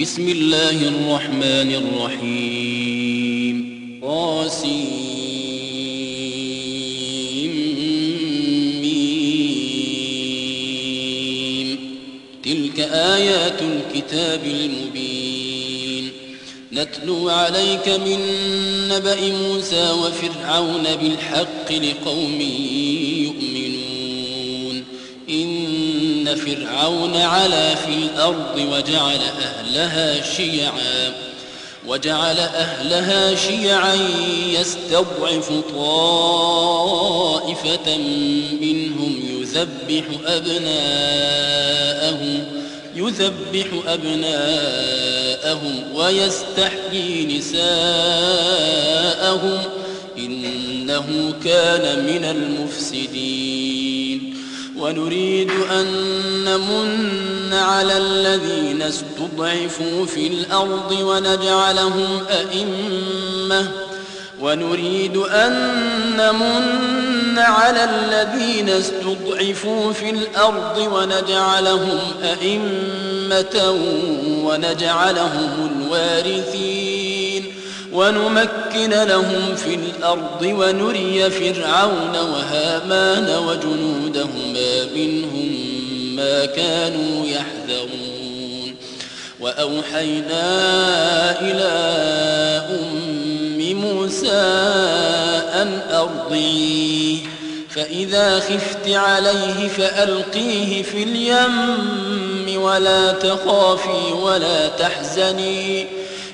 بسم الله الرحمن الرحيم. قاسم تلك آيات الكتاب المبين. نتلو عليك من نبأ موسى وفرعون بالحق لقوم يؤمنون. إن فرعون علا في الأرض وجعل أهلها شيعا وجعل أهلها شيعا يستضعف طائفة منهم يذبح أبناءهم يذبح أبناءهم ويستحيي نساءهم إنه كان من المفسدين. ونريد أن نمن على الذين استضعفوا في الأرض ونجعلهم أئمة. ونريد أن نمن على الذين استضعفوا في الأرض ونجعلهم أئمة ونجعلهم الوارثين. ونمكن لهم في الأرض ونري فرعون وهامان وجنودهما منهم ما كانوا يحذرون. وأوحينا إلى أم موسى أن أرضيه فإذا خفت عليه فألقيه في اليم ولا تخافي ولا تحزني.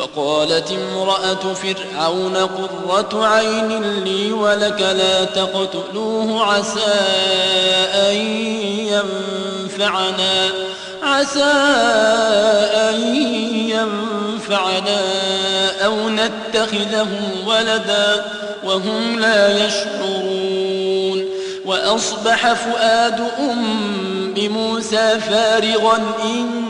وقالت امرأة فرعون قرة عين لي ولك لا تقتلوه عسى أن ينفعنا عسى أن ينفعنا أو نتخذه ولدا وهم لا يشعرون. وأصبح فؤاد أم بموسى فارغا إن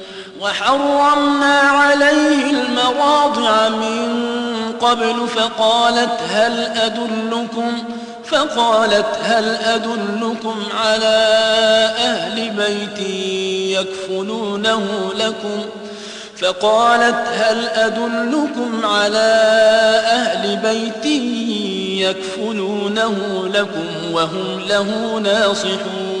وحرمنا عليه المراضع من قبل فقالت هل أدلكم فقالت هل أدلكم على أهل بيت يكفلونه لكم فقالت هل أدلكم على أهل بيت يكفلونه لكم وهم له ناصحون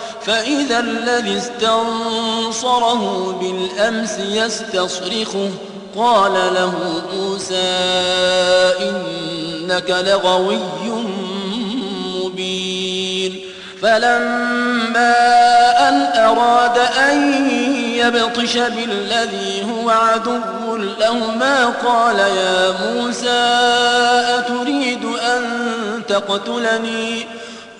فإذا الذي استنصره بالأمس يستصرخه. قال له موسى إنك لغوي مبين. فلما أن أراد أن يبطش بالذي هو عدو لهما قال يا موسى أتريد أن تقتلني؟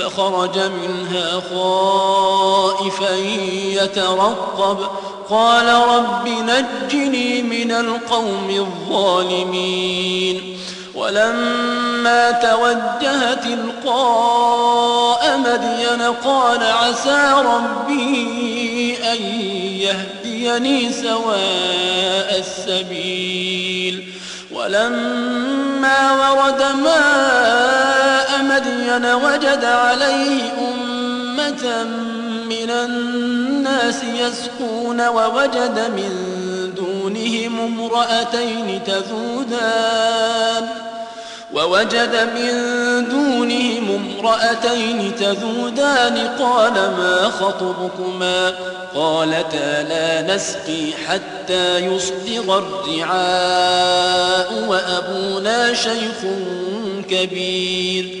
فخرج منها خائفا يترقب. قال رب نجني من القوم الظالمين. ولما توجه تلقاء مدين قال عسى ربي أن يهديني سواء السبيل. ولما ورد ماء مدين وجد عليه أمة من الناس يسقون ووجد من دونهم امرأتين تذودان ووجد من دونهم امرأتين تذودان قال ما خطبكما قالتا لا نسقي حتى يصدر الرعاء وأبونا شيخ كبير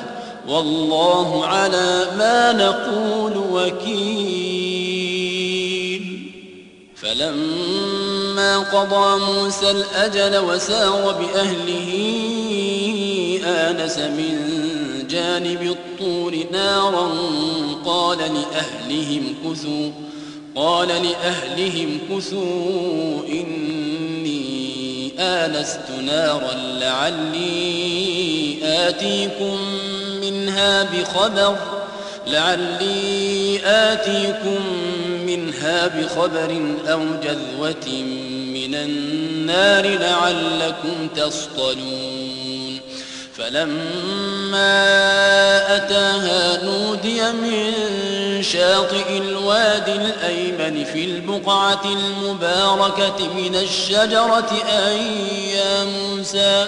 والله على ما نقول وكيل. فلما قضى موسى الأجل وسار بأهله آنس من جانب الطور نارا قال لأهلهم كثوا قال لأهلهم كثوا إني آنست نارا لعلي آتيكم منها بخبر لعلي آتيكم منها بخبر أو جذوة من النار لعلكم تصطلون. فلما أتاها نودي من شاطئ الواد الأيمن في البقعة المباركة من الشجرة أي يا موسى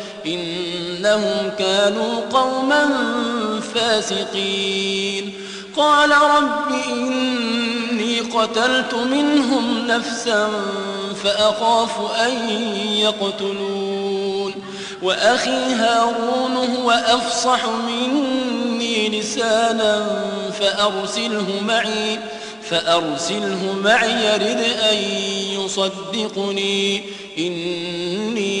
إنهم كانوا قوما فاسقين. قال رب إني قتلت منهم نفسا فأخاف أن يقتلون. وأخي هارون هو أفصح مني لسانا فأرسله معي فأرسله معي يرد أن يصدقني. إني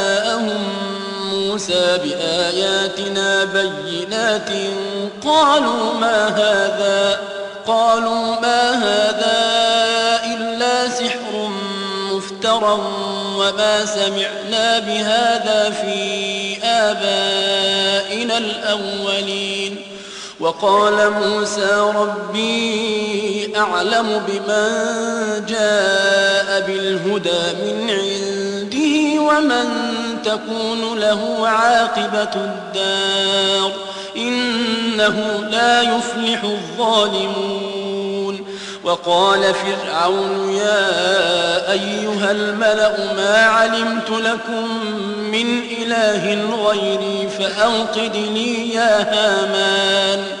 موسى بآياتنا بينات قالوا ما هذا؟ قالوا ما هذا إلا سحر مفترى وما سمعنا بهذا في آبائنا الأولين. وقال موسى ربي أعلم بمن جاء بالهدى من عنده ومن تكون له عاقبة الدار إنه لا يفلح الظالمون. وقال فرعون يا أيها الملأ ما علمت لكم من إله غيري فأوقد يا هامان.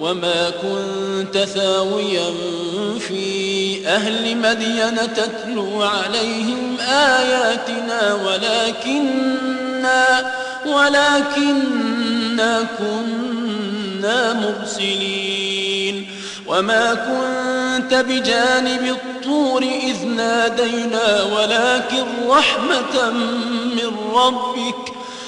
وما كنت ثاويا في أهل مدين تتلو عليهم آياتنا ولكننا, ولكننا كنا مرسلين. وما كنت بجانب الطور إذ نادينا ولكن رحمة من ربك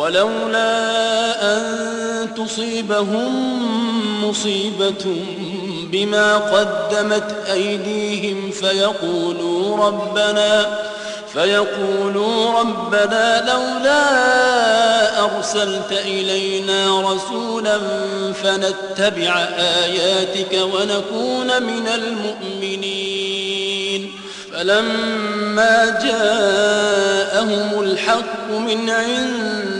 ولولا أن تصيبهم مصيبة بما قدمت أيديهم فيقولوا ربنا فيقولوا ربنا لولا أرسلت إلينا رسولا فنتبع آياتك ونكون من المؤمنين. فلما جاءهم الحق من عندنا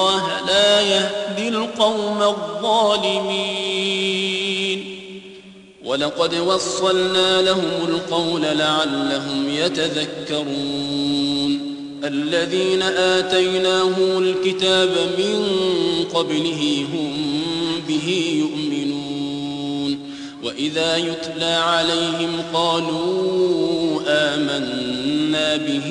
الله لا يهدي القوم الظالمين. ولقد وصلنا لهم القول لعلهم يتذكرون. الذين آتيناهم الكتاب من قبله هم به يؤمنون. وإذا يتلى عليهم قالوا آمنا به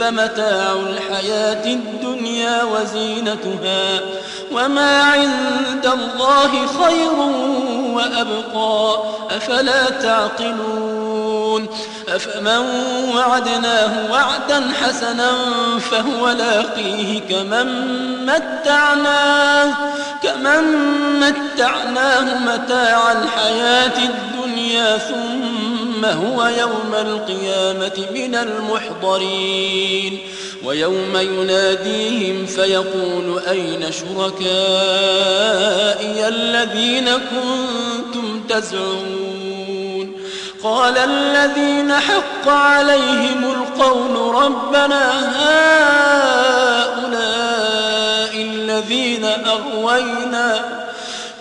فمتاع الحياة الدنيا وزينتها وما عند الله خير وأبقى. أفلا تعقلون؟ أفمن وعدناه وعدا حسنا فهو لاقيه كمن متعناه كمن متعناه متاع الحياة الدنيا ثم هو يوم القيامة من المحضرين ويوم يناديهم فيقول أين شركائي الذين كنتم تزعمون؟ قال الذين حق عليهم القول ربنا هؤلاء الذين أغوينا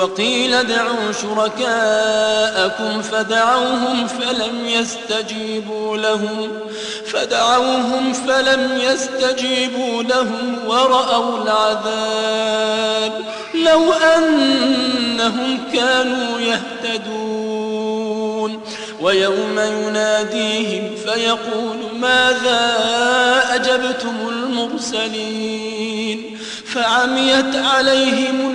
وقيل ادعوا شركاءكم فدعوهم فلم يستجيبوا لهم فدعوهم فلم يستجيبوا لهم ورأوا العذاب لو أنهم كانوا يهتدون. ويوم يناديهم فيقول ماذا أجبتم المرسلين؟ فعميت عليهم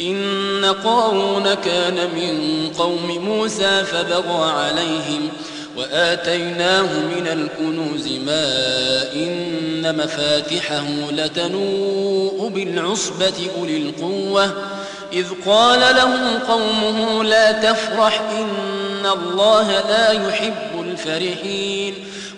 إن قارون كان من قوم موسى فبغى عليهم وآتيناه من الكنوز ما إن مفاتحه لتنوء بالعصبة أولي القوة. إذ قال له قومه لا تفرح إن الله لا يحب الفرحين.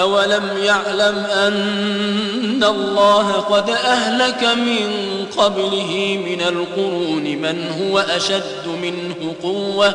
أولم يعلم أن الله قد أهلك من قبله من القرون من هو أشد منه قوة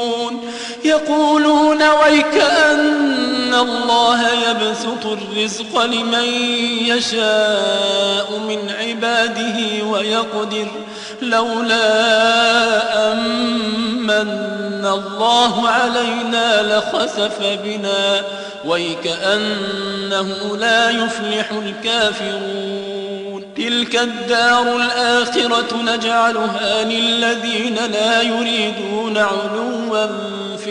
يقولون ويك أن الله يبسط الرزق لمن يشاء من عباده ويقدر لولا أمن الله علينا لخسف بنا ويكأنه لا يفلح الكافرون. تلك الدار الآخرة نجعلها للذين لا يريدون علوا في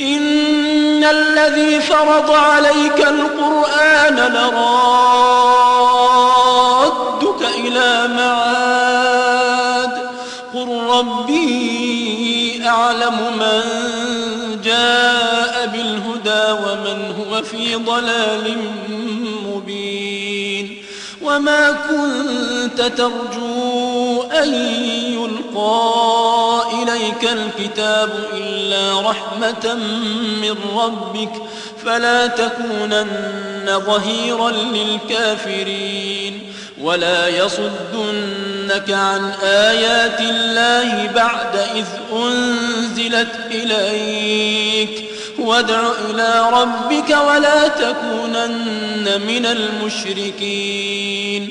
إن الذي فرض عليك القرآن لرادك إلى معاد. قل ربي أعلم من جاء بالهدى ومن هو في ضلال مبين. وما كنت ترجو أن يلقى إليك الكتاب إلا رحمة من ربك فلا تكونن ظهيرا للكافرين ولا يصدنك عن آيات الله بعد إذ أنزلت إليك وادع إلى ربك ولا تكونن من المشركين